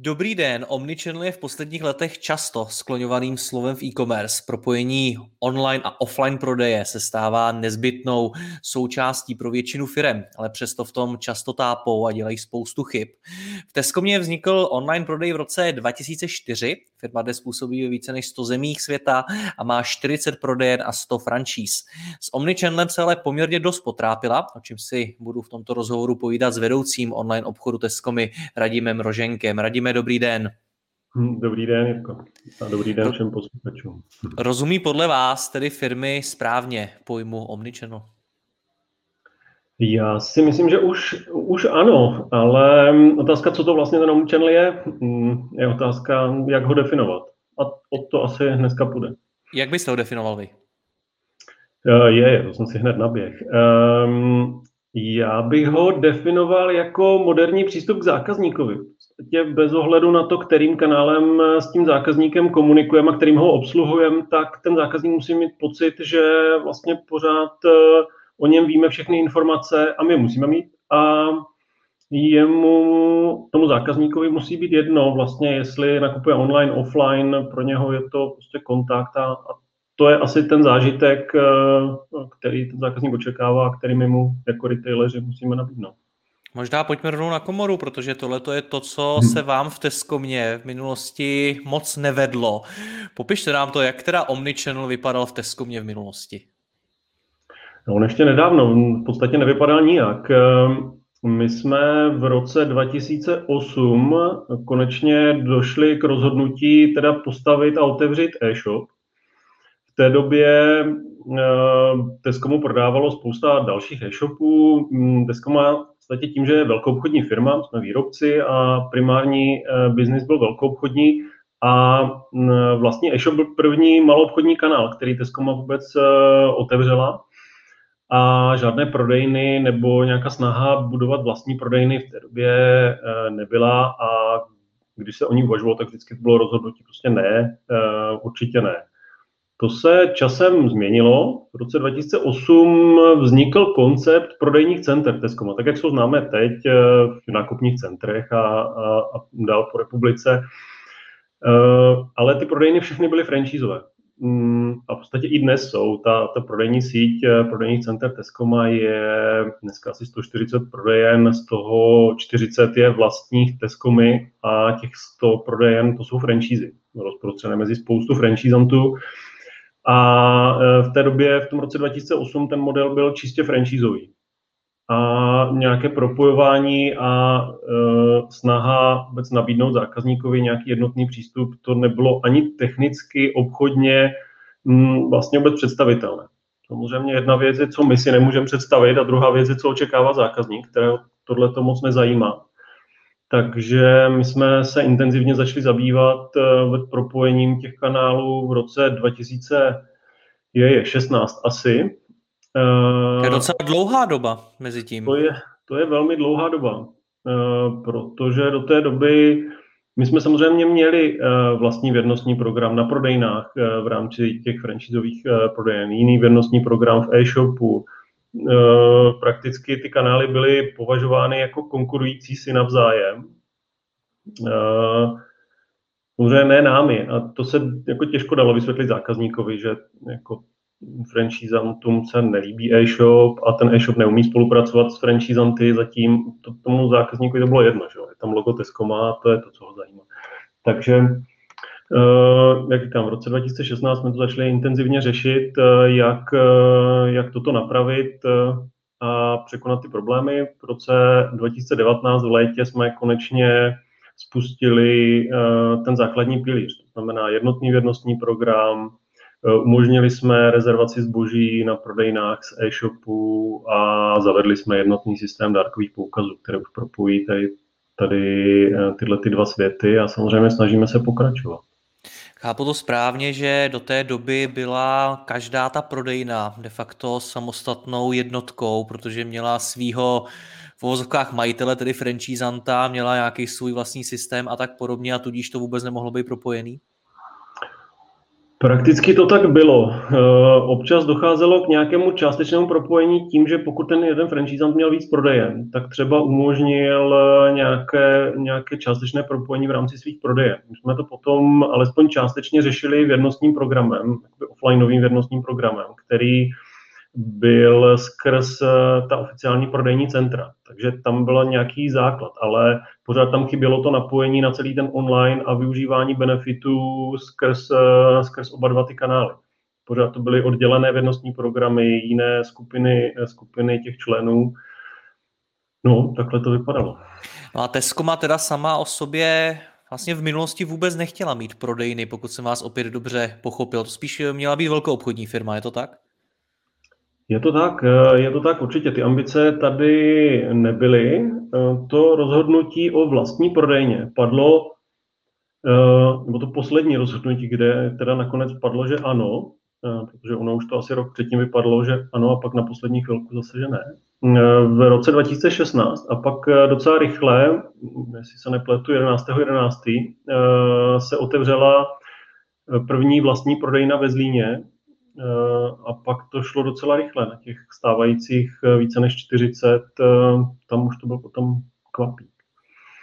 Dobrý den, Omnichannel je v posledních letech často skloňovaným slovem v e-commerce. Propojení online a offline prodeje se stává nezbytnou součástí pro většinu firm, ale přesto v tom často tápou a dělají spoustu chyb. V Teskomě vznikl online prodej v roce 2004. Firma dnes působí ve více než 100 zemích světa a má 40 prodejen a 100 franšíz. S Omnichannelem se ale poměrně dost potrápila, o čem si budu v tomto rozhovoru povídat s vedoucím online obchodu Teskomy Radimem Roženkem. Radime, dobrý den. Hm, dobrý den, Jirko. A dobrý den všem posluchačům. Rozumí podle vás tedy firmy správně pojmu Omnichannel? Já si myslím, že už, už ano, ale otázka, co to vlastně ten Omnichannel je, hm, je otázka, jak ho definovat. A o to asi dneska půjde. Jak byste ho definoval vy? Eh, je, je, to jsem si hned naběh. Um, já bych ho definoval jako moderní přístup k zákazníkovi. Tě bez ohledu na to, kterým kanálem s tím zákazníkem komunikujeme a kterým ho obsluhujeme, tak ten zákazník musí mít pocit, že vlastně pořád eh, o něm víme všechny informace a my musíme mít. A jemu, tomu zákazníkovi musí být jedno vlastně, jestli nakupuje online, offline, pro něho je to prostě kontakt a, a to je asi ten zážitek, eh, který ten zákazník očekává, který my mu jako retaileri musíme nabídnout. Možná pojďme rovnou na komoru, protože tohle je to, co hmm. se vám v Teskomě v minulosti moc nevedlo. Popište nám to, jak teda Omnichannel vypadal v Teskomě v minulosti. No, on ještě nedávno v podstatě nevypadal nijak. Ehm, my jsme v roce 2008 konečně došli k rozhodnutí teda postavit a otevřít e-shop té době uh, Tesco mu prodávalo spousta dalších e-shopů. Mm, Tesco má v podstatě tím, že je velkou obchodní firma, jsme výrobci a primární uh, biznis byl velkou obchodní a uh, vlastně e-shop byl první maloobchodní kanál, který Tesco vůbec uh, otevřela a žádné prodejny nebo nějaká snaha budovat vlastní prodejny v té době uh, nebyla a když se o ní uvažovalo, tak vždycky bylo rozhodnutí prostě ne, uh, určitě ne. To se časem změnilo. V roce 2008 vznikl koncept prodejních center Tesco, tak jak jsou známe teď eh, v nákupních centrech a, a, a dál po republice. Eh, ale ty prodejny všechny byly franchízové. Mm, a v podstatě i dnes jsou. Ta, ta prodejní síť eh, prodejních center Tesco je dneska asi 140 prodejen, z toho 40 je vlastních Tescomy a těch 100 prodejen to jsou franšízy rozprostřené mezi spoustu franšízantů. A e, v té době, v tom roce 2008, ten model byl čistě franchízový. A nějaké propojování a e, snaha vůbec nabídnout zákazníkovi nějaký jednotný přístup, to nebylo ani technicky, obchodně m, vlastně vůbec představitelné. Samozřejmě jedna věc je, co my si nemůžeme představit a druhá věc je, co očekává zákazník, kterého tohle to moc nezajímá. Takže my jsme se intenzivně začali zabývat uh, propojením těch kanálů v roce 2016 asi. Uh, je docela dlouhá doba mezi tím. To je, to je velmi dlouhá doba, uh, protože do té doby my jsme samozřejmě měli uh, vlastní věrnostní program na prodejnách v rámci těch franchiseových prodejen, jiný věrnostní program v e-shopu, Eh, prakticky ty kanály byly považovány jako konkurující si navzájem. Eh, samozřejmě ne námi. A to se jako těžko dalo vysvětlit zákazníkovi, že jako franchiseantům se nelíbí e-shop a ten e-shop neumí spolupracovat s franchisanty, zatím to, tomu zákazníkovi to bylo jedno, že je tam logo Tesco má, to je to, co ho zajímá. Takže Eh, jak říkám, v roce 2016 jsme to začali intenzivně řešit, eh, jak, eh, jak toto napravit a překonat ty problémy. V roce 2019 v létě jsme konečně spustili ten základní pilíř, to znamená jednotný věrnostní program, Umožnili jsme rezervaci zboží na prodejnách z e-shopu a zavedli jsme jednotný systém dárkových poukazů, které už propojí tady, tady tyhle ty dva světy a samozřejmě snažíme se pokračovat. Chápu to správně, že do té doby byla každá ta prodejna de facto samostatnou jednotkou, protože měla svýho v uvozovkách majitele, tedy franchisanta, měla nějaký svůj vlastní systém a tak podobně a tudíž to vůbec nemohlo být propojený? Prakticky to tak bylo. Eh, občas docházelo k nějakému částečnému propojení tím, že pokud ten jeden franchisant měl víc prodejen, tak třeba umožnil eh, nějaké, nějaké částečné propojení v rámci svých prodejen. My jsme to potom alespoň částečně řešili věrnostním programem, offlineovým věrnostním programem, který byl skrz eh, ta oficiální prodejní centra. Takže tam byl nějaký základ, ale pořád tam chybělo to napojení na celý ten online a využívání benefitů skrz, eh, skrz oba dva ty kanály. Pořád to byly oddělené vědnostní programy, jiné skupiny, eh, skupiny těch členů. No, takhle to vypadalo. No a Tesco má teda sama o sobě vlastně v minulosti vůbec nechtěla mít prodejny, pokud jsem vás opět dobře pochopil. To spíš měla být velkou obchodní firma, je to tak? Je to tak, eh, je to tak určitě. Ty ambice tady nebyly. Eh, to rozhodnutí o vlastní prodejně padlo, eh, nebo to poslední rozhodnutí, kde teda nakonec padlo, že ano, protože ono už to asi rok předtím vypadlo, že ano, a pak na poslední chvilku zase, že ne. V roce 2016 a pak docela rychle, jestli se nepletu, 11.11. 11. se otevřela první vlastní prodejna ve Zlíně, a pak to šlo docela rychle. Na těch stávajících eh, více než 40, eh, tam už to byl potom kvapík.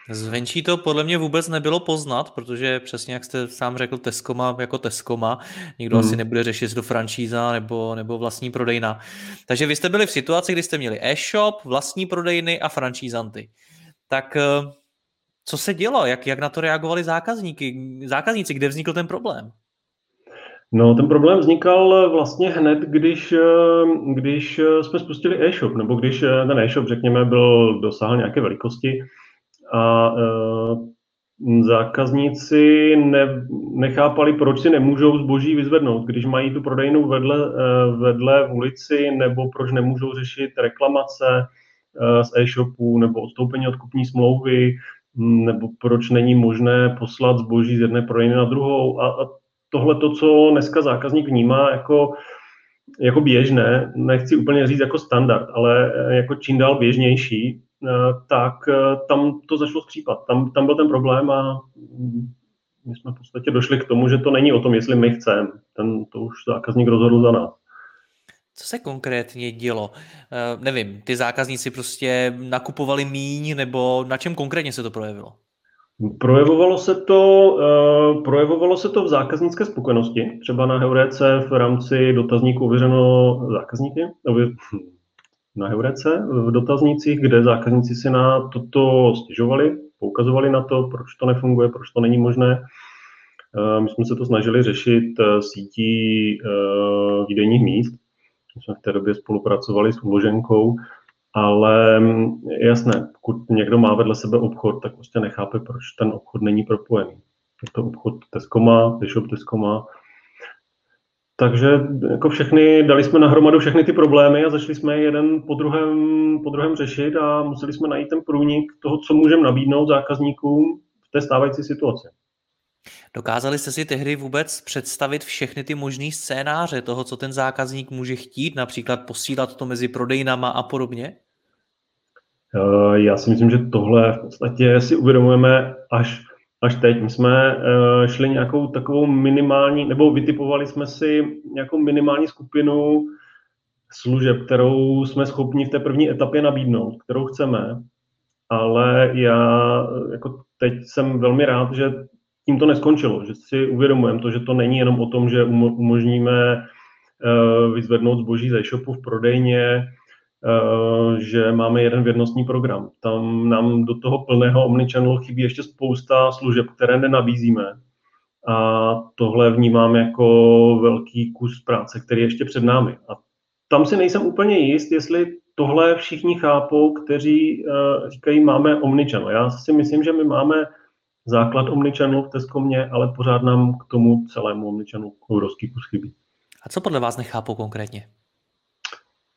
Zvenčí to podle mě vůbec nebylo poznat, protože přesně jak jste sám řekl, Tescoma jako Tescoma, nikdo hmm. asi nebude řešit do franšíza nebo, nebo vlastní prodejna. Takže vy jste byli v situaci, kdy jste měli e-shop, vlastní prodejny a franšízanty. Tak co se dělo? Jak, jak na to reagovali zákazníky, zákazníci? Kde vznikl ten problém? No, ten problém vznikal vlastně hned, když, eh, když eh, jsme spustili e-shop, nebo když eh, ten e-shop, řekněme, byl dosáhl nějaké velikosti a zákazníci ne, nechápali, proč si nemůžou zboží vyzvednout, když mají tu prodejnu vedle, vedle v ulici, nebo proč nemůžou řešit reklamace z e-shopu, nebo odstoupení od kupní smlouvy, nebo proč není možné poslat zboží z jedné prodejny na druhou. A, a tohle to, co dneska zákazník vnímá jako, jako běžné, nechci úplně říct jako standard, ale eh, jako čím dál běžnější, eh, tak eh, tam to začalo skřípat. Tam, tam byl ten problém a my jsme v podstatě došli k tomu, že to není o tom, jestli my chceme. Ten, to už zákazník rozhodl za nás. Co se konkrétně dělo? Nevím, ty zákazníci prostě nakupovali míň, nebo na čem konkrétně se to projevilo? Projevovalo se to, uh, projevovalo se to v zákaznické spokojenosti, třeba na Heurece v rámci dotazníku ověřeno zákazníky, na Heurece v dotaznících, kde zákazníci si na toto stěžovali, poukazovali na to, proč to nefunguje, proč to není možné. Uh, my jsme se to snažili řešit uh, sítí uh, výdejních míst. My jsme v té době spolupracovali s uloženkou ale mm, jasné, pokud někdo má vedle sebe obchod, tak prostě nechápe, proč ten obchod není propojený. Je to obchod Tesco má, e-shop Tesco má. Takže jako všechny, dali jsme nahromadu všechny ty problémy a začali jsme jeden po druhém, po druhém řešit a museli jsme najít ten průnik toho, co můžeme nabídnout zákazníkům v té stávající situaci. Dokázali jste si tehdy vůbec představit všechny ty možné scénáře toho, co ten zákazník může chtít, například posílat to mezi prodejnama a podobně? Eh, já si myslím, že tohle v podstatě si uvědomujeme až, až teď. My jsme eh, šli nějakou takovou minimální, nebo vytipovali jsme si nějakou minimální skupinu služeb, kterou jsme schopni v té první etapě nabídnout, kterou chceme, ale já jako teď jsem velmi rád, že tím to neskončilo, že si uvědomujeme to, že to není jenom o tom, že umožníme eh, vyzvednout zboží ze e-shopu v prodejně, Eh, že máme jeden věrnostní program. Tam nám do toho plného omnichannelu chybí ještě spousta služeb, které nenabízíme. A tohle vnímám jako velký kus práce, který je ještě před námi. A tam si nejsem úplně jist, jestli tohle všichni chápou, kteří uh, říkají, máme omnichannel. Já si myslím, že my máme základ omnichannel v Tescomě, ale pořád nám k tomu celému omnichannelu obrovský kus chybí. A co podle vás nechápu konkrétně?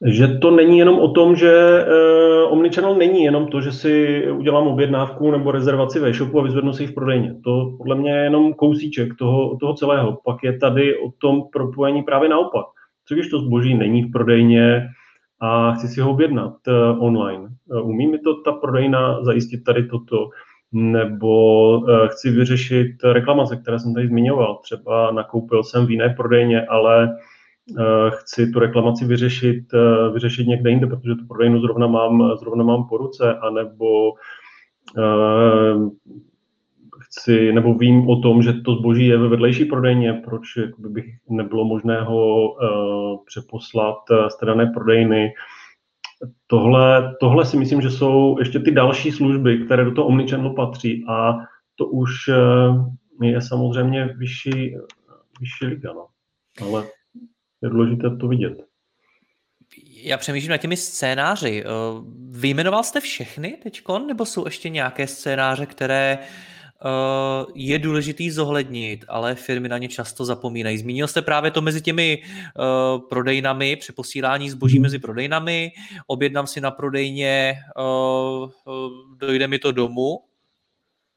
Že to není jenom o tom, že uh, Omnichannel není jenom to, že si udělám objednávku nebo rezervaci ve shopu a vyzvednu si ji v prodejně. To podle mě je jenom kousíček toho, toho celého. Pak je tady o tom propojení právě naopak. Co když to zboží není v prodejně a chci si ho objednat uh, online? Uh, umí mi to ta prodejna zajistit tady toto? Nebo uh, chci vyřešit reklamace, které jsem tady zmiňoval. Třeba nakoupil jsem v jiné prodejně, ale Eh, chci tu reklamaci vyřešit, eh, vyřešit někde jinde, protože tu prodejnu zrovna mám, zrovna mám po ruce, anebo uh, chci, nebo vím o tom, že to zboží je ve vedlejší prodejně, proč bych nebylo možné ho přeposlat z té dané prodejny. Tohle, tohle si myslím, že jsou ještě ty další služby, které do toho omnichannel patří a to už je samozřejmě vyšší, vyšší liga. No. Ale je důležité to vidět. Já přemýšlím nad těmi scénáři. Eh, vyjmenoval jste všechny teďkon, nebo jsou ještě nějaké scénáře, které eh, je důležitý zohlednit, ale firmy na ně často zapomínají. Zmínil jste právě to mezi těmi uh, prodejnami, při posílání zboží mm. mezi prodejnami, objednám si na prodejně, uh, dojde mi to domů.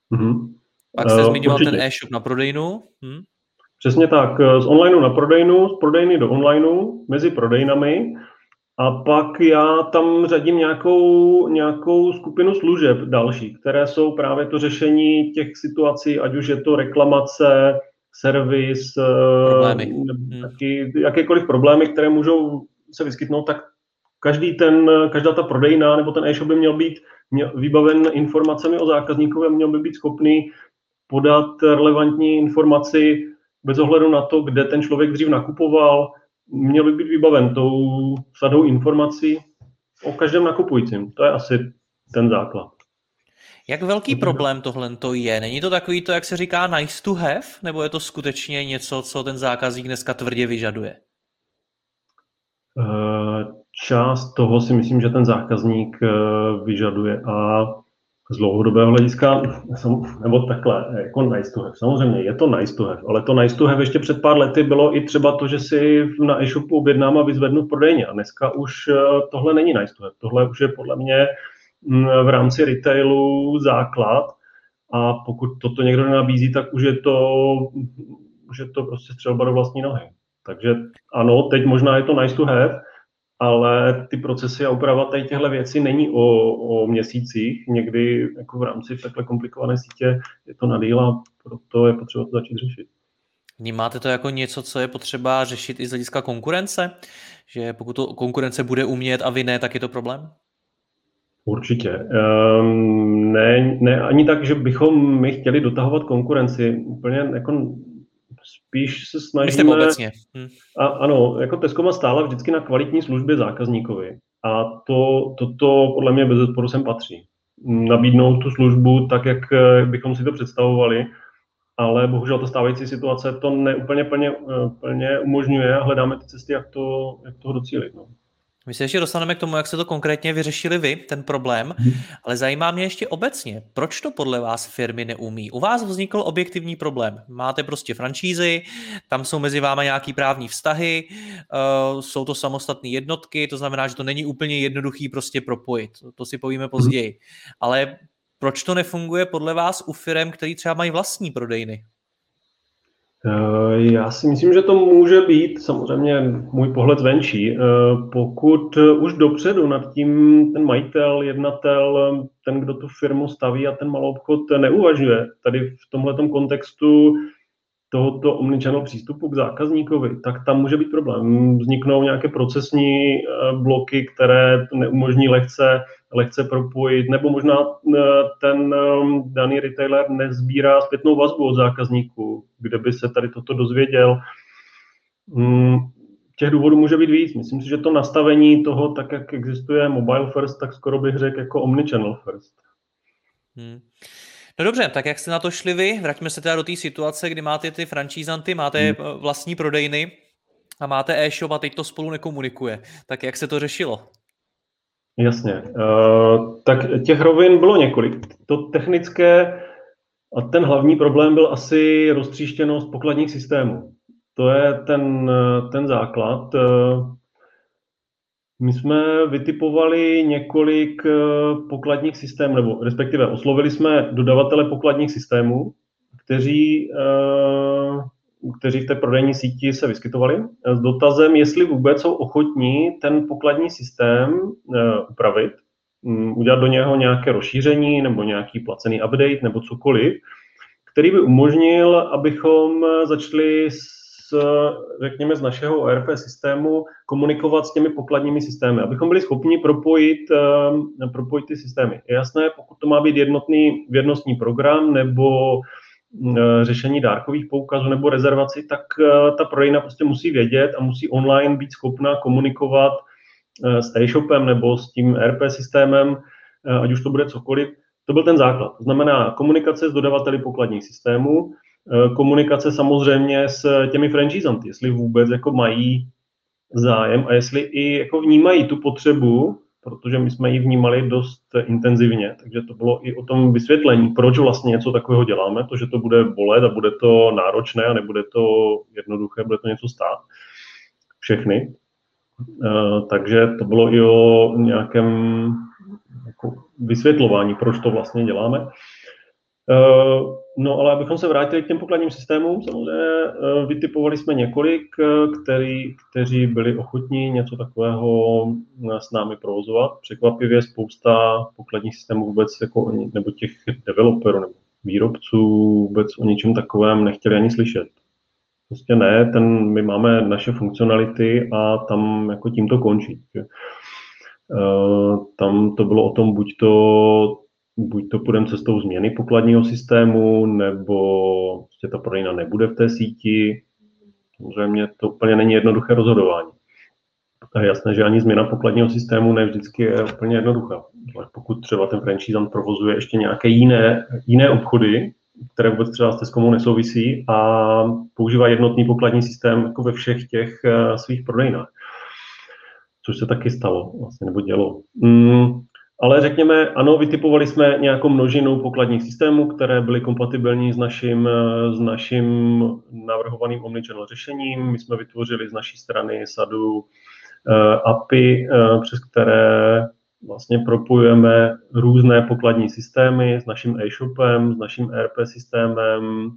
Mm. Pak jste uh, zmiňoval určitě. ten e-shop na prodejnu. Hm? Přesně tak, z onlineu na prodejnu, z prodejny do onlineu, mezi prodejnami a pak já tam řadím nějakou, nějakou skupinu služeb další, které jsou právě to řešení těch situací, ať už je to reklamace, servis, eh, problémy. Hmm. taky jakékoliv problémy, které můžou se vyskytnout, tak každý ten, každá ta prodejna nebo ten e-shop by měl být měl, vybaven informacemi o zákazníkovi a měl by být schopný podat relevantní informaci bez ohledu na to, kde ten člověk dřív nakupoval, měl by být vybaven tou sadou informací o každém nakupujícím. To je asi ten základ. Jak velký problém tohle to je? Není to takový to, jak se říká nice to have, nebo je to skutečně něco, co ten zákazník dneska tvrdě vyžaduje? Eh, část toho si myslím, že ten zákazník eh, vyžaduje a z dlouhodobého hlediska, nebo takhle, jako nice to have. Samozřejmě je to nice to have, ale to nice to have ještě před pár lety bylo i třeba to, že si na e-shopu objednám a vyzvednu v prodejně. A dneska už eh, tohle není nice to have. Tohle už je podle mě mm, v rámci retailu základ a pokud toto někdo nenabízí, tak už je to, už je to prostě střelba do vlastní nohy. Takže ano, teď možná je to nice to have, ale ty procesy a úprava tady těchto věcí není o, o měsících, někdy jako v rámci takhle komplikované sítě je to na díl proto je potřeba to začít řešit. Vnímáte to jako něco, co je potřeba řešit i z hlediska konkurence? Že pokud to konkurence bude umět a vy ne, tak je to problém? Určitě. Um, ne, ne ani tak, že bychom my chtěli dotahovat konkurenci. Úplně jako spíš se snažíme... obecně. Hm. A, ano, jako Tesco má stála vždycky na kvalitní službě zákazníkovi. A to, to, to podle mě bez zesporu sem patří. Nabídnout tu službu tak, jak bychom si to představovali, ale bohužel ta stávající situace to neúplně plně, plně umožňuje a hledáme ty cesty, jak to, jak toho docílit. No. My se ještě dostaneme k tomu, jak se to konkrétně vyřešili vy, ten problém, hmm. ale zajímá mě ještě obecně, proč to podle vás firmy neumí? U vás vznikl objektivní problém. Máte prostě francízy, tam jsou mezi váma nějaký právní vztahy, uh, jsou to samostatné jednotky, to znamená, že to není úplně jednoduchý prostě propojit. To si povíme později. Hmm. Ale proč to nefunguje podle vás u firm, který třeba mají vlastní prodejny? Eh, já si myslím, že to může být samozřejmě můj pohled zvenčí. Eh, pokud už dopředu nad tím ten majitel, jednatel, ten, kdo tu firmu staví a ten malou obchod neuvažuje, tady v tomto kontextu tohoto omnichannel přístupu k zákazníkovi, tak tam může být problém. Vzniknou nějaké procesní eh, bloky, které neumožní lehce, lehce propojit, nebo možná eh, ten eh, daný retailer nezbírá zpětnou vazbu od zákazníků, kde by se tady toto dozvěděl. Hmm, těch důvodů může být víc. Myslím si, že to nastavení toho, tak jak existuje mobile first, tak skoro bych řekl jako omnichannel first. Hmm. No dobře, tak jak jste na to šli vy? Vraťme se teda do té situace, kdy máte ty francízanty, máte hmm. Eh, vlastní prodejny a máte e-shop a teď to spolu nekomunikuje. Tak jak se to řešilo? Jasně. Uh, tak těch rovin bylo několik. To technické A ten hlavní problém byl asi roztříštěnost pokladních systémů. To je ten, ten základ. My jsme vytipovali několik pokladních systémů, nebo respektive oslovili jsme dodavatele pokladních systémů, kteří kteří v té prodejní síti se vyskytovali, s dotazem, jestli vůbec jsou ochotní ten pokladní systém eh, upravit, mm, udělat do něho nějaké rozšíření nebo nějaký placený update nebo cokoliv, který by umožnil, abychom začali s, řekněme, z našeho ERP systému komunikovat s těmi pokladními systémy, abychom byli schopni propojit, eh, propojit ty systémy. Je jasné, pokud to má být jednotný vědnostní program nebo Eh, řešení dárkových poukazů nebo rezervací, tak eh, ta prodejna prostě musí vědět a musí online být schopna komunikovat eh, s e-shopem nebo s tím RP systémem, ať už to bude cokoliv. To byl ten základ. To znamená komunikace s dodavateli pokladních systémů, komunikace samozřejmě s těmi franchisanty, jestli vůbec jako mají zájem a jestli i jako vnímají tu potřebu protože my jsme ji vnímali dost intenzivně, takže to bylo i o tom vysvětlení, proč vlastně něco takového děláme, to, že to bude bolet a bude to náročné a nebude to jednoduché, bude to něco stát. Všechny. Uh, takže to bylo i o nějakém jako vysvětlování, proč to vlastně děláme. Uh, No ale abychom se vrátili k těm pokladním systémům, samozřejmě eh, vytipovali jsme několik, eh, který, kteří byli ochotní něco takového eh, s námi provozovat. Překvapivě spousta pokladních systémů vůbec jako, nebo těch developerů nebo výrobců vůbec o ničem takovém nechtěli ani slyšet. Prostě ne, ten, my máme naše funkcionality a tam jako tím to končí. Tam to bylo o tom, buď to buď to půjdeme cestou změny pokladního systému, nebo prostě ta prodejna nebude v té síti. Samozřejmě to úplně není jednoduché rozhodování. A je jasné, že ani změna pokladního systému ne vždycky je úplně jednoduchá. Pokud třeba ten franchisant provozuje ještě nějaké jiné, jiné obchody, které vůbec třeba s Tescomou nesouvisí a používá jednotný pokladní systém jako ve všech těch uh, svých prodejnách. Což se taky stalo, vlastně, nebo dělo. Mm, ale řekněme, ano, vytipovali jsme nějakou množinu pokladních systémů, které byly kompatibilní s naším, s naším navrhovaným omnichannel řešením. My jsme vytvořili z naší strany sadu uh, API, uh, přes které vlastně propojujeme různé pokladní systémy s naším e-shopem, s naším ERP systémem.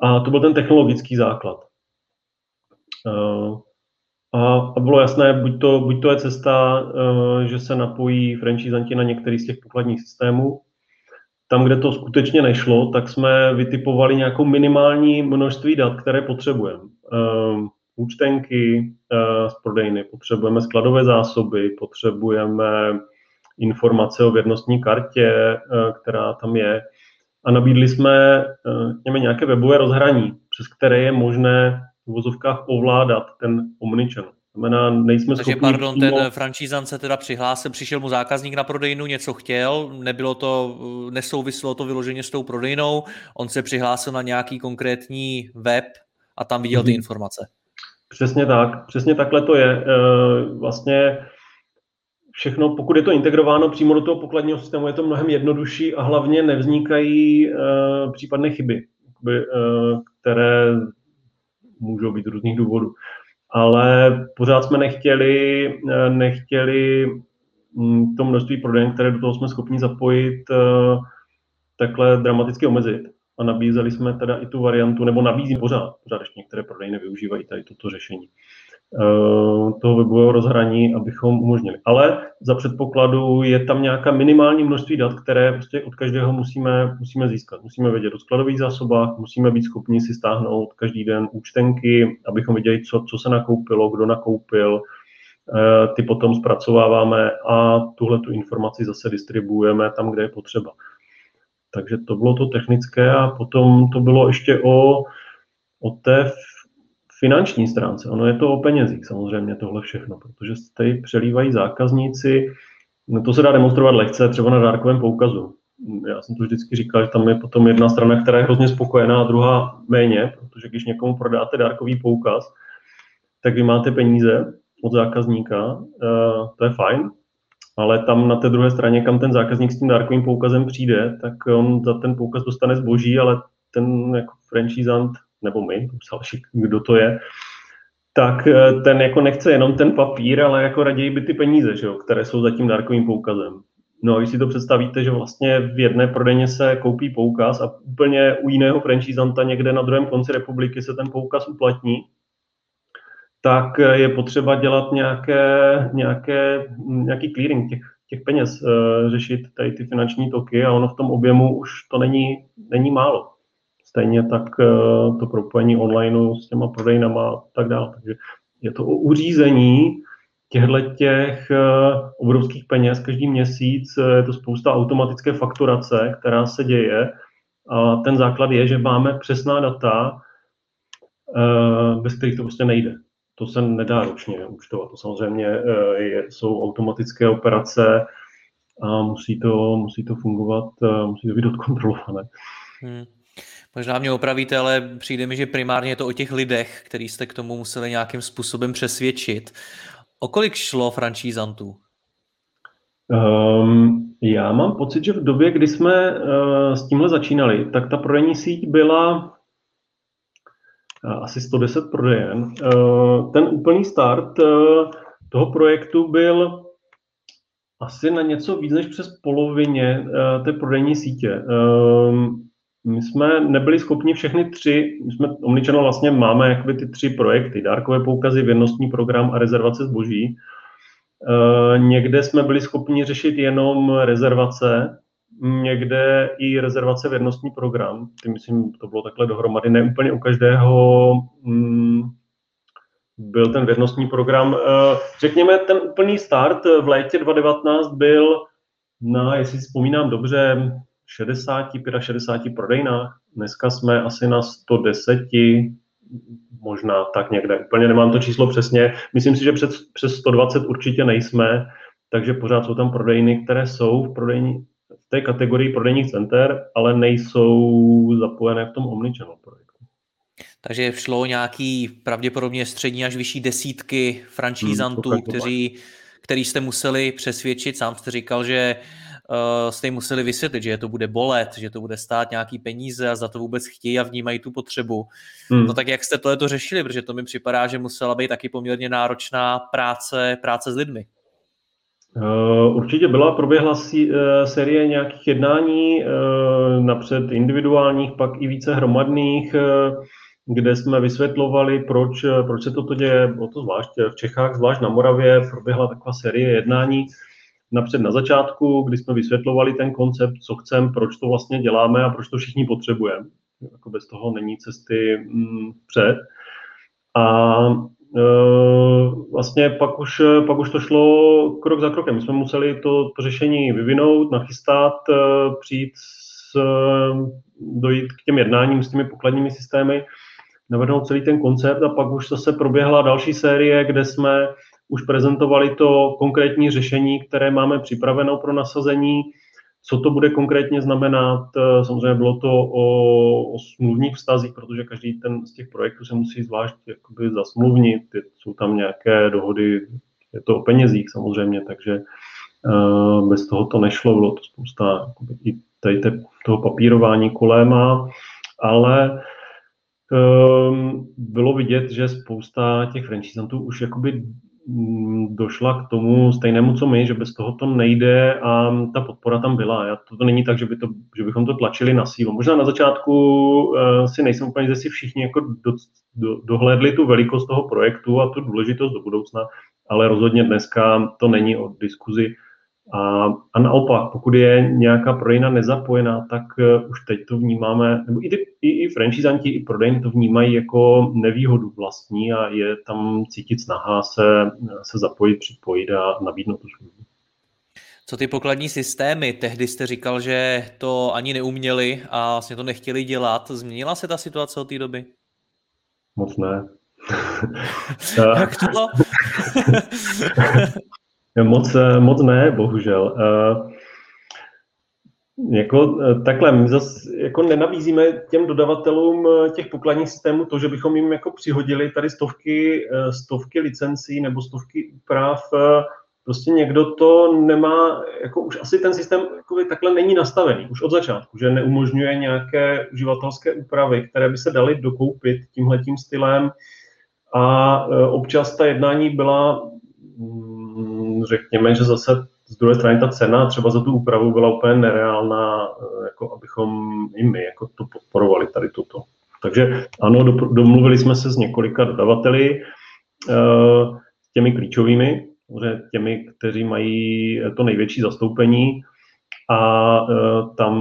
A to byl ten technologický základ. Uh, a, a bylo jasné, buď to, buď to je cesta, uh, že se napojí franchisanti na některý z těch pokladních systémů. Tam, kde to skutečně nešlo, tak jsme vytipovali nějakou minimální množství dat, které potřebujeme. Uh, účtenky uh, z prodejny, potřebujeme skladové zásoby, potřebujeme informace o věrnostní kartě, která tam je. A nabídli jsme nějaké webové rozhraní, přes které je možné v vozovkách ovládat ten omnichannel. Znamená, nejsme Takže schopni pardon, přímo... ten francízan se teda přihlásil, přišel mu zákazník na prodejnu, něco chtěl, nebylo to, nesouvislo to vyloženě s tou prodejnou, on se přihlásil na nějaký konkrétní web a tam viděl ty mhm. informace. Přesně tak, přesně takhle to je. E, vlastně všechno, pokud je to integrováno přímo do toho pokladního systému, je to mnohem jednodušší a hlavně nevznikají e, případné chyby, které můžou být různých důvodů. Ale pořád jsme nechtěli, eh, nechtěli mm, to množství prodejen, které do toho jsme schopni zapojit, eh, takhle dramaticky omezit. A nabízeli jsme teda i tu variantu, nebo nabízím pořád, pořád ještě některé prodejny využívají tady toto řešení. Eh, toho webového rozhraní, abychom umožnili. Ale za předpokladu je tam nějaká minimální množství dat, které prostě od každého musíme, musíme získat. Musíme vědět o skladových zásobách, musíme být schopni si stáhnout každý den účtenky, abychom viděli, co, co se nakoupilo, kdo nakoupil, eh, ty potom zpracováváme a tuhle tu informaci zase distribuujeme tam, kde je potřeba. Takže to bylo to technické a potom to bylo ještě o, o té finanční stránce. Ono je to o penězích samozřejmě tohle všechno, protože tady přelívají zákazníci, no to se dá demonstrovat lehce, třeba na dárkovém poukazu. Já jsem to vždycky říkal, že tam je potom jedna strana, která je hrozně spokojená a druhá méně, protože když někomu prodáte dárkový poukaz, tak vy máte peníze od zákazníka, eh, to je fajn, ale tam na té druhé straně, kam ten zákazník s tím dárkovým poukazem přijde, tak on za ten poukaz dostane zboží, ale ten jako franchisant, nebo my, záleží, kdo to je, tak eh, ten jako nechce jenom ten papír, ale jako raději by ty peníze, že jo, které jsou za tím dárkovým poukazem. No a když si to představíte, že vlastně v jedné prodejně se koupí poukaz a úplně u jiného franchisanta někde na druhém konci republiky se ten poukaz uplatní, tak je potřeba dělat nějaké, nějaké, nějaký clearing těch, těch peněz, eh, řešit tady ty finanční toky a ono v tom objemu už to není, není málo. Stejně tak eh, to propojení online s těma prodejnama a tak dále. Takže je to o uřízení těchto těch eh, obrovských peněz každý měsíc, je to spousta automatické fakturace, která se děje a ten základ je, že máme přesná data, bez kterých to prostě nejde to se nedá ročně účtovat. To samozřejmě eh, je, jsou automatické operace a musí to, musí to fungovat, eh, musí to být odkontrolované. Hmm. Možná mě opravíte, ale přijde mi, že primárně je to o těch lidech, který jste k tomu museli nějakým způsobem přesvědčit. O kolik šlo franšízantů? Um, já mám pocit, že v době, kdy jsme uh, s tímhle začínali, tak ta prodejní síť byla asi 110 prodejen. Eh, ten úplný start eh, toho projektu byl asi na něco víc než přes polovině eh, té prodejní sítě. My jsme nebyli schopni všechny tři, my jsme Omnichannel vlastně máme jakoby ty tři projekty, dárkové poukazy, věrnostní program a rezervace zboží. Někde jsme byli schopni řešit jenom rezervace, někde i rezervace věrnostní program. Ty myslím, to bylo takhle dohromady. Ne úplně u každého mm, byl ten věrnostní program. Eh, řekněme, ten úplný start v létě 2019 byl na, jestli si vzpomínám dobře, 60, 65 prodejnách. Dneska jsme asi na 110, možná tak někde. Úplně nemám to číslo přesně. Myslím si, že přes, přes 120 určitě nejsme, takže pořád jsou tam prodejny, které jsou v prodejní, v té kategorii prodejních center, ale nejsou zapojené v tom omnichannel projektu. Takže šlo nějaký pravděpodobně střední až vyšší desítky franšízantů, hmm, kteří, který jste museli přesvědčit. Sám jste říkal, že uh, jste jim museli vysvětlit, že to bude bolet, že to bude stát nějaký peníze a za to vůbec chtějí a vnímají tu potřebu. Hmm. No tak jak jste tohle to řešili, protože to mi připadá, že musela být taky poměrně náročná práce, práce s lidmi. Eh, určitě byla, proběhla eh, série nějakých jednání, eh, napřed individuálních, pak i více hromadných, kde jsme vysvětlovali, proč, proč se toto děje. Bylo to zvlášť v Čechách, zvlášť na Moravě, proběhla taková série jednání napřed na začátku, kdy jsme vysvětlovali ten koncept, co chceme, proč to vlastně děláme a proč to všichni potřebujeme. Jako bez toho není cesty mm, před. A Eh, vlastně pak už, pak už to šlo krok za krokem. My jsme museli to, to řešení vyvinout, nachystat, eh, přijít s, dojít k těm jednáním s těmi pokladními systémy, navrhnout celý ten koncept a pak už zase proběhla další série, kde jsme už prezentovali to konkrétní řešení, které máme připraveno pro nasazení, co to bude konkrétně znamenat? Eh, samozřejmě bylo to o, o smluvních vztazích, protože každý ten z těch projektů se musí zvlášť jakoby zasmluvnit. Jsou tam nějaké dohody, je to o penězích samozřejmě, takže uh, bez toho to nešlo. Bylo to spousta jakoby, i tady te, toho papírování kolem, ale um, bylo vidět, že spousta těch franchisantů už jakoby došla k tomu stejnému, co my, že bez toho to nejde a ta podpora tam byla. Já, to, to není tak, že, by to, že bychom to tlačili na sílu. Možná na začátku uh, si nejsem úplně, že si všichni jako do, do, dohlédli tu velikost toho projektu a tu důležitost do budoucna, ale rozhodně dneska to není o diskuzi a, a naopak, pokud je nějaká prodejna nezapojená, tak uh, už teď to vnímáme, nebo i, ty, i, i franchisanti, i prodejny to vnímají jako nevýhodu vlastní a je tam cítit snaha se, se zapojit, připojit a nabídnout tu službu. Co ty pokladní systémy? Tehdy jste říkal, že to ani neuměli a vlastně to nechtěli dělat. Změnila se ta situace od té doby? Moc ne. Jak to? Moc, eh, moc ne, bohužel. Uh, jako eh, takhle, my zase jako nenabízíme těm dodavatelům těch pokladních systémů to, že bychom jim jako přihodili tady stovky, stovky licencí nebo stovky úprav. prostě někdo to nemá, jako už asi ten systém jako takhle není nastavený, už od začátku, že neumožňuje nějaké uživatelské úpravy, které by se daly dokoupit tímhletím stylem a občas ta jednání byla, řekněme, že zase z druhé strany ta cena třeba za tu úpravu byla úplně nereálná, e, jako abychom i my jako to podporovali tady toto. Takže ano, domluvili jsme se s několika dodavateli, uh, těmi klíčovými, těmi, kteří mají to největší zastoupení a tam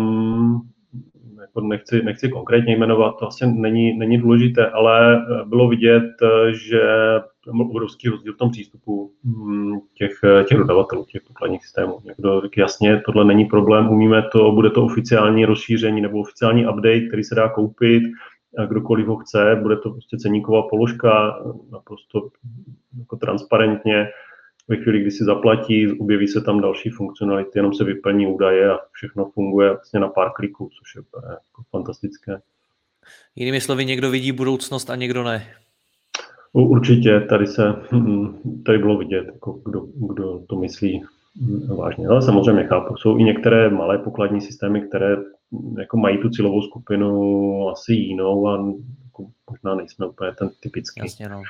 jako nechci, nechci konkrétně jmenovat, to asi není, není důležité, ale bylo vidět, že byl obrovský rozdíl v tom přístupu hm, těch, těch dodavatelů, těch pokladních systémů. Někdo řekl jasně, tohle není problém, umíme to, bude to oficiální rozšíření nebo oficiální update, který se dá koupit, a kdokoliv ho chce, bude to prostě ceníková položka, naprosto jako transparentně. Ve chvíli, kdy si zaplatí, objeví se tam další funkcionality, jenom se vyplní údaje a všechno funguje vlastně na pár kliků, což je jako fantastické. Jinými slovy, někdo vidí budoucnost a někdo ne. Určitě, tady se, tady bylo vidět, jako kdo, kdo to myslí vážně. Ale samozřejmě chápu, jsou i některé malé pokladní systémy, které jako mají tu cílovou skupinu asi jinou a jako možná nejsme úplně ten typický. Jasně, no.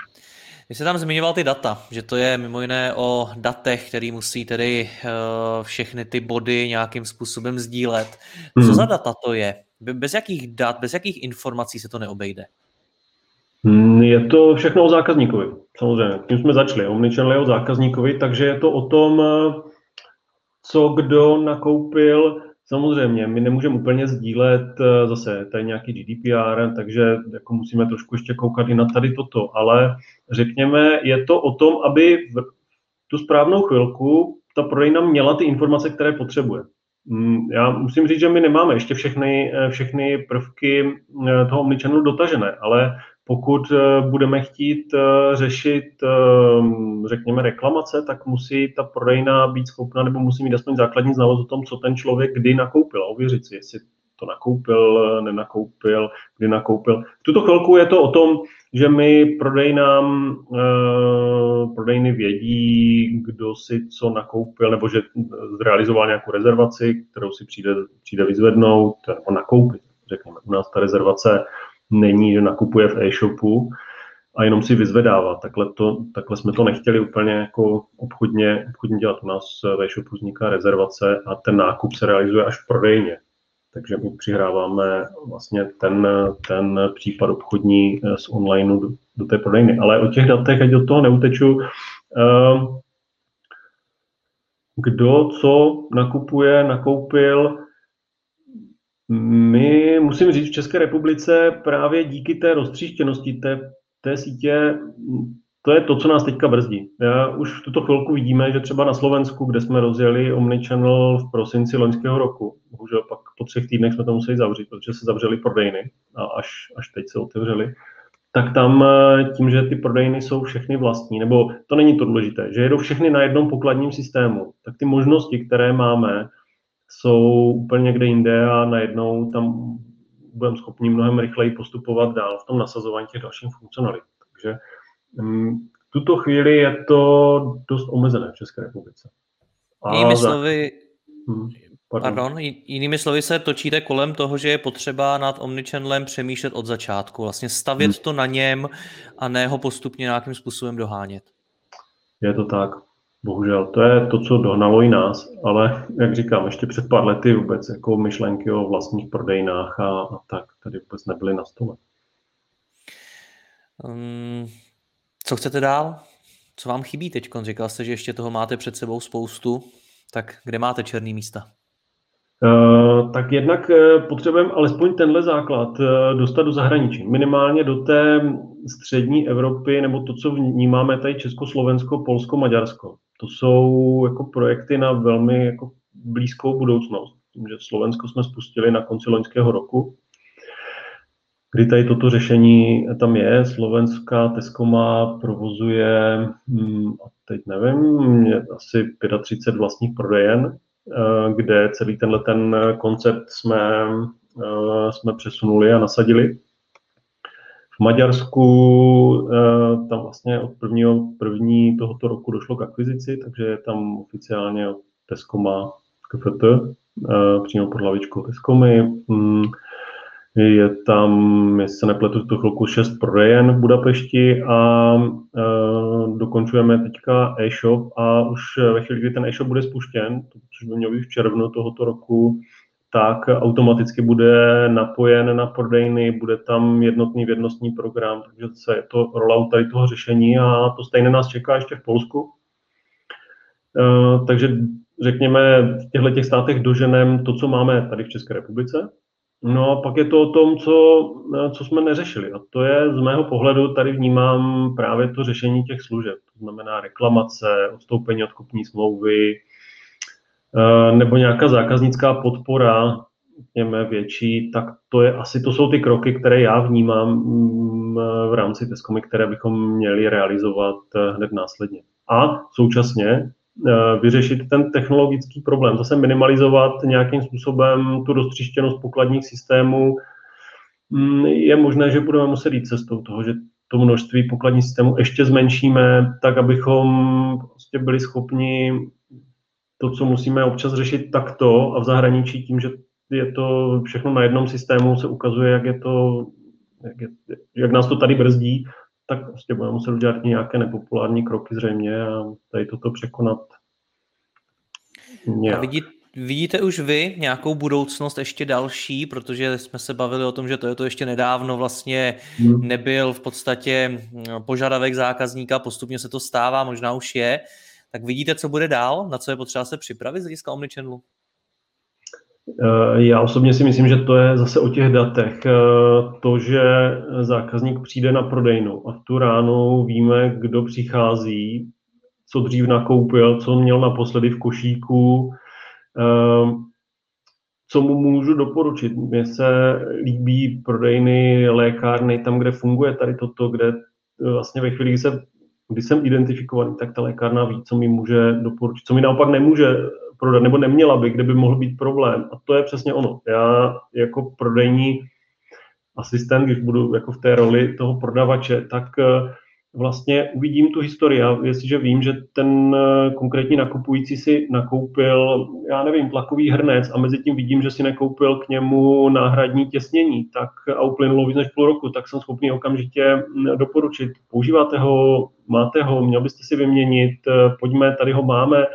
Vy jste tam zmiňoval ty data, že to je mimo jiné o datech, který musí tedy uh, všechny ty body nějakým způsobem sdílet. Co hmm. za data to je? Bez jakých dat, bez jakých informací se to neobejde? Hmm, je to všechno o zákazníkovi, samozřejmě. Tím jsme začali. Omnichannel je o zákazníkovi, takže je to o tom, eh, co kdo nakoupil, Samozřejmě, my nemůžeme úplně sdílet, eh, zase tady nějaký GDPR, takže jako musíme trošku ještě koukat i na tady toto, ale řekněme, je to o tom, aby v tu správnou chvilku ta prodejna měla ty informace, které potřebuje. Mm, já musím říct, že my nemáme ještě všechny, eh, všechny prvky toho omnichannelu dotažené, ale pokud eh, budeme chtít eh, řešit, eh, řekněme, reklamace, tak musí ta prodejna být schopna, nebo musí mít aspoň základní znalost o tom, co ten člověk kdy nakoupil a ověřit si, jestli to nakoupil, nenakoupil, kdy nakoupil. V tuto chvilku je to o tom, že my prodejnám, prodejny vědí, kdo si co nakoupil, nebo že zrealizoval nějakou rezervaci, kterou si přijde, přijde vyzvednout, nebo nakoupit. Řekněme, u nás ta rezervace není, že nakupuje v e-shopu a jenom si vyzvedává. Takhle, to, takhle jsme to nechtěli úplně jako obchodně, obchodně dělat. U nás v e-shopu vzniká rezervace a ten nákup se realizuje až v prodejně. Takže my přihráváme vlastně ten, ten případ obchodní eh, z online do, do té prodejny. Ale o těch datech, ať do toho neuteču, eh, kdo co nakupuje, nakoupil, my, musím říct, v České republice právě díky té roztříštěnosti té, té sítě, to je to, co nás teďka brzdí. Já už v tuto chvilku vidíme, že třeba na Slovensku, kde jsme rozjeli Omnichannel v prosinci loňského roku, bohužel pak po třech týdnech jsme to museli zavřít, protože se zavřely prodejny a až, až teď se otevřely, tak tam eh, tím, že ty prodejny jsou všechny vlastní, nebo to není to důležité, že jedou všechny na jednom pokladním systému, tak ty možnosti, které máme, jsou úplně někde jinde a najednou tam budeme schopni mnohem rychleji postupovat dál v tom nasazování těch dalších funkcionalit. Takže mm, v tuto chvíli je to dost omezené v České republice. A jinými za... slovy, hmm, pardon. pardon, jinými slovy se točíte kolem toho, že je potřeba nad Omnichannelem přemýšlet od začátku, vlastně stavět hmm. to na něm a ne ho postupně nějakým způsobem dohánět. Je to tak. Bohužel, to je to, co dohnalo i nás, ale jak říkám, ještě před pár lety vůbec jako myšlenky o vlastních prodejnách a, a tak tady vůbec nebyly na stole. Um, co chcete dál? Co vám chybí teď? Říkal jste, že ještě toho máte před sebou spoustu. Tak kde máte černý místa? Uh, tak jednak uh, potřebujeme alespoň tenhle základ uh, dostat do zahraničí. Minimálně do té střední Evropy, nebo to, co vnímáme tady Česko, Slovensko, Polsko, Maďarsko. To jsou jako projekty na velmi jako blízkou budoucnost. Tím, že Slovensko jsme spustili na konci loňského roku, kdy tady toto řešení tam je. Slovenská Tesco má provozuje, hm, a teď nevím, asi 35 vlastních prodejen, eh, kde celý tenhle ten koncept jsme, eh, jsme přesunuli a nasadili. V Maďarsku tam vlastně od prvního, první tohoto roku došlo k akvizici, takže je tam oficiálně Tesco má KFT, přímo pod hlavičkou Tescomy. Mm, je tam, jestli se nepletu, tu chvilku šest prodejen v Budapešti a uh, dokončujeme teďka e-shop a už ve chvíli, kdy ten e-shop bude spuštěn, což by mělo být v červnu tohoto roku, tak automaticky bude napojen na prodejny, bude tam jednotný vědnostní program, takže se je to rollout tady toho řešení a to stejně nás čeká ještě v Polsku. Uh, takže řekněme, v těchto těch státech doženem to, co máme tady v České republice, No a pak je to o tom, co, co jsme neřešili. A to je z mého pohledu, tady vnímám právě to řešení těch služeb. To znamená reklamace, odstoupení od kupní smlouvy, nebo nějaká zákaznická podpora, řekněme, větší, tak to je asi, to jsou ty kroky, které já vnímám mm, v rámci Tescomy, které bychom měli realizovat eh, hned následně. A současně Eh, vyřešit ten technologický problém, zase minimalizovat nějakým způsobem tu roztřištěnost pokladních systémů. Mm, je možné, že budeme muset jít cestou toho, že to množství pokladních systémů ještě zmenšíme, tak abychom prostě byli schopni to, co musíme občas řešit takto a v zahraničí tím, že je to všechno na jednom systému, se ukazuje, jak je to, jak, je, jak nás to tady brzdí, tak prostě budeme muset udělat nějaké nepopulární kroky zřejmě a tady toto překonat. Nějak. A vidí, vidíte už vy nějakou budoucnost ještě další, protože jsme se bavili o tom, že to je to ještě nedávno vlastně hmm. nebyl v podstatě požadavek zákazníka, postupně se to stává, možná už je. Tak vidíte, co bude dál, na co je potřeba se připravit z hlediska Omnichannelu? Eh, já osobně si myslím, že to je zase o těch datech. Eh, to, že zákazník přijde na prodejnu a v tu ránu víme, kdo přichází, co dřív nakoupil, co měl naposledy v košíku, eh, co mu můžu doporučit. Mně se líbí prodejny, lékárny, tam, kde funguje tady toto, kde vlastně ve chvíli, kdy, se, kdy jsem identifikovaný, tak ta lékárna ví, co mi může doporučit, co mi naopak nemůže prodat, nebo neměla by, kde by mohl být problém. A to je přesně ono. Já jako prodejní asistent, když budu jako v té roli toho prodavače, tak eh, vlastně uvidím tu historii. A jestliže vím, že ten eh, konkrétní nakupující si nakoupil, já nevím, tlakový hrnec a mezi tím vidím, že si nekoupil k němu náhradní těsnění, tak a uplynulo víc než půl roku, tak jsem schopný okamžitě mm, doporučit. Používáte ho, máte ho, měl byste si vyměnit, eh, pojďme, tady ho máme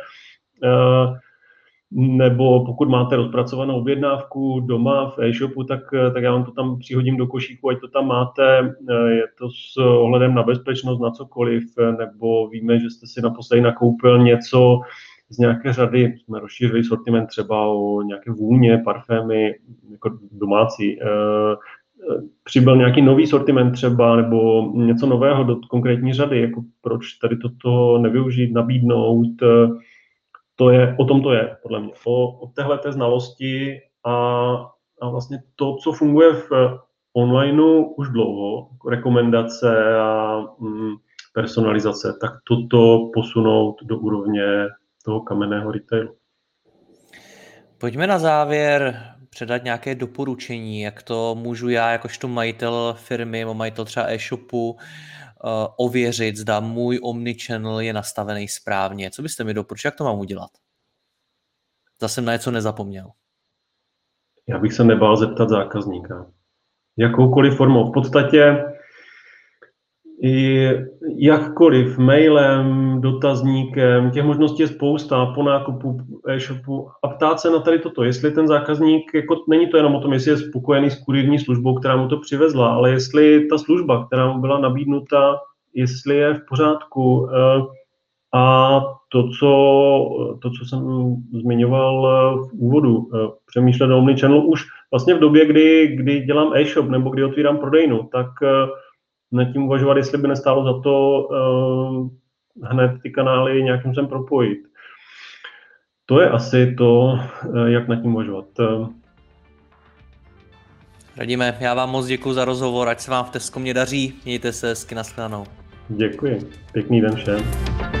nebo pokud máte rozpracovanou objednávku doma v e-shopu, tak, tak já vám to tam přihodím do košíku, ať to tam máte, je to s ohledem na bezpečnost, na cokoliv, nebo víme, že jste si naposledy nakoupil něco z nějaké řady, jsme rozšířili sortiment třeba o nějaké vůně, parfémy, jako domácí, přibyl nějaký nový sortiment třeba, nebo něco nového do konkrétní řady, jako proč tady toto nevyužít, nabídnout, to je, o tom to je, podle mě. O, o téhle znalosti a, a vlastně to, co funguje v onlineu už dlouho, rekomendace a mm, personalizace, tak toto posunout do úrovně toho kamenného retailu. Pojďme na závěr předat nějaké doporučení, jak to můžu já, jakožto majitel firmy, majitel třeba e-shopu, ověřit, zda můj omnichannel je nastavený správně. Co byste mi doporučili, jak to mám udělat? Zase na něco nezapomněl. Já bych se nebál zeptat zákazníka. Jakoukoliv formou. V podstatě i jakkoliv, mailem, dotazníkem, těch možností je spousta po nákupu e-shopu. A ptát se na tady toto, jestli ten zákazník, jako není to jenom o tom, jestli je spokojený s kurírní službou, která mu to přivezla, ale jestli ta služba, která mu byla nabídnuta, jestli je v pořádku. Eh, a to, co, to, co jsem zmiňoval v úvodu, eh, přemýšlet o Omnichannel už vlastně v době, kdy, kdy dělám e-shop nebo kdy otvírám prodejnu, tak eh, nad tím uvažovat, jestli by nestálo za to uh, hned ty kanály nějakým sem propojit. To je asi to, uh, jak nad tím uvažovat. Radíme, já vám moc děkuji za rozhovor, ať se vám v Tesco mě daří, mějte se hezky, nashledanou. Děkuji, pěkný den všem.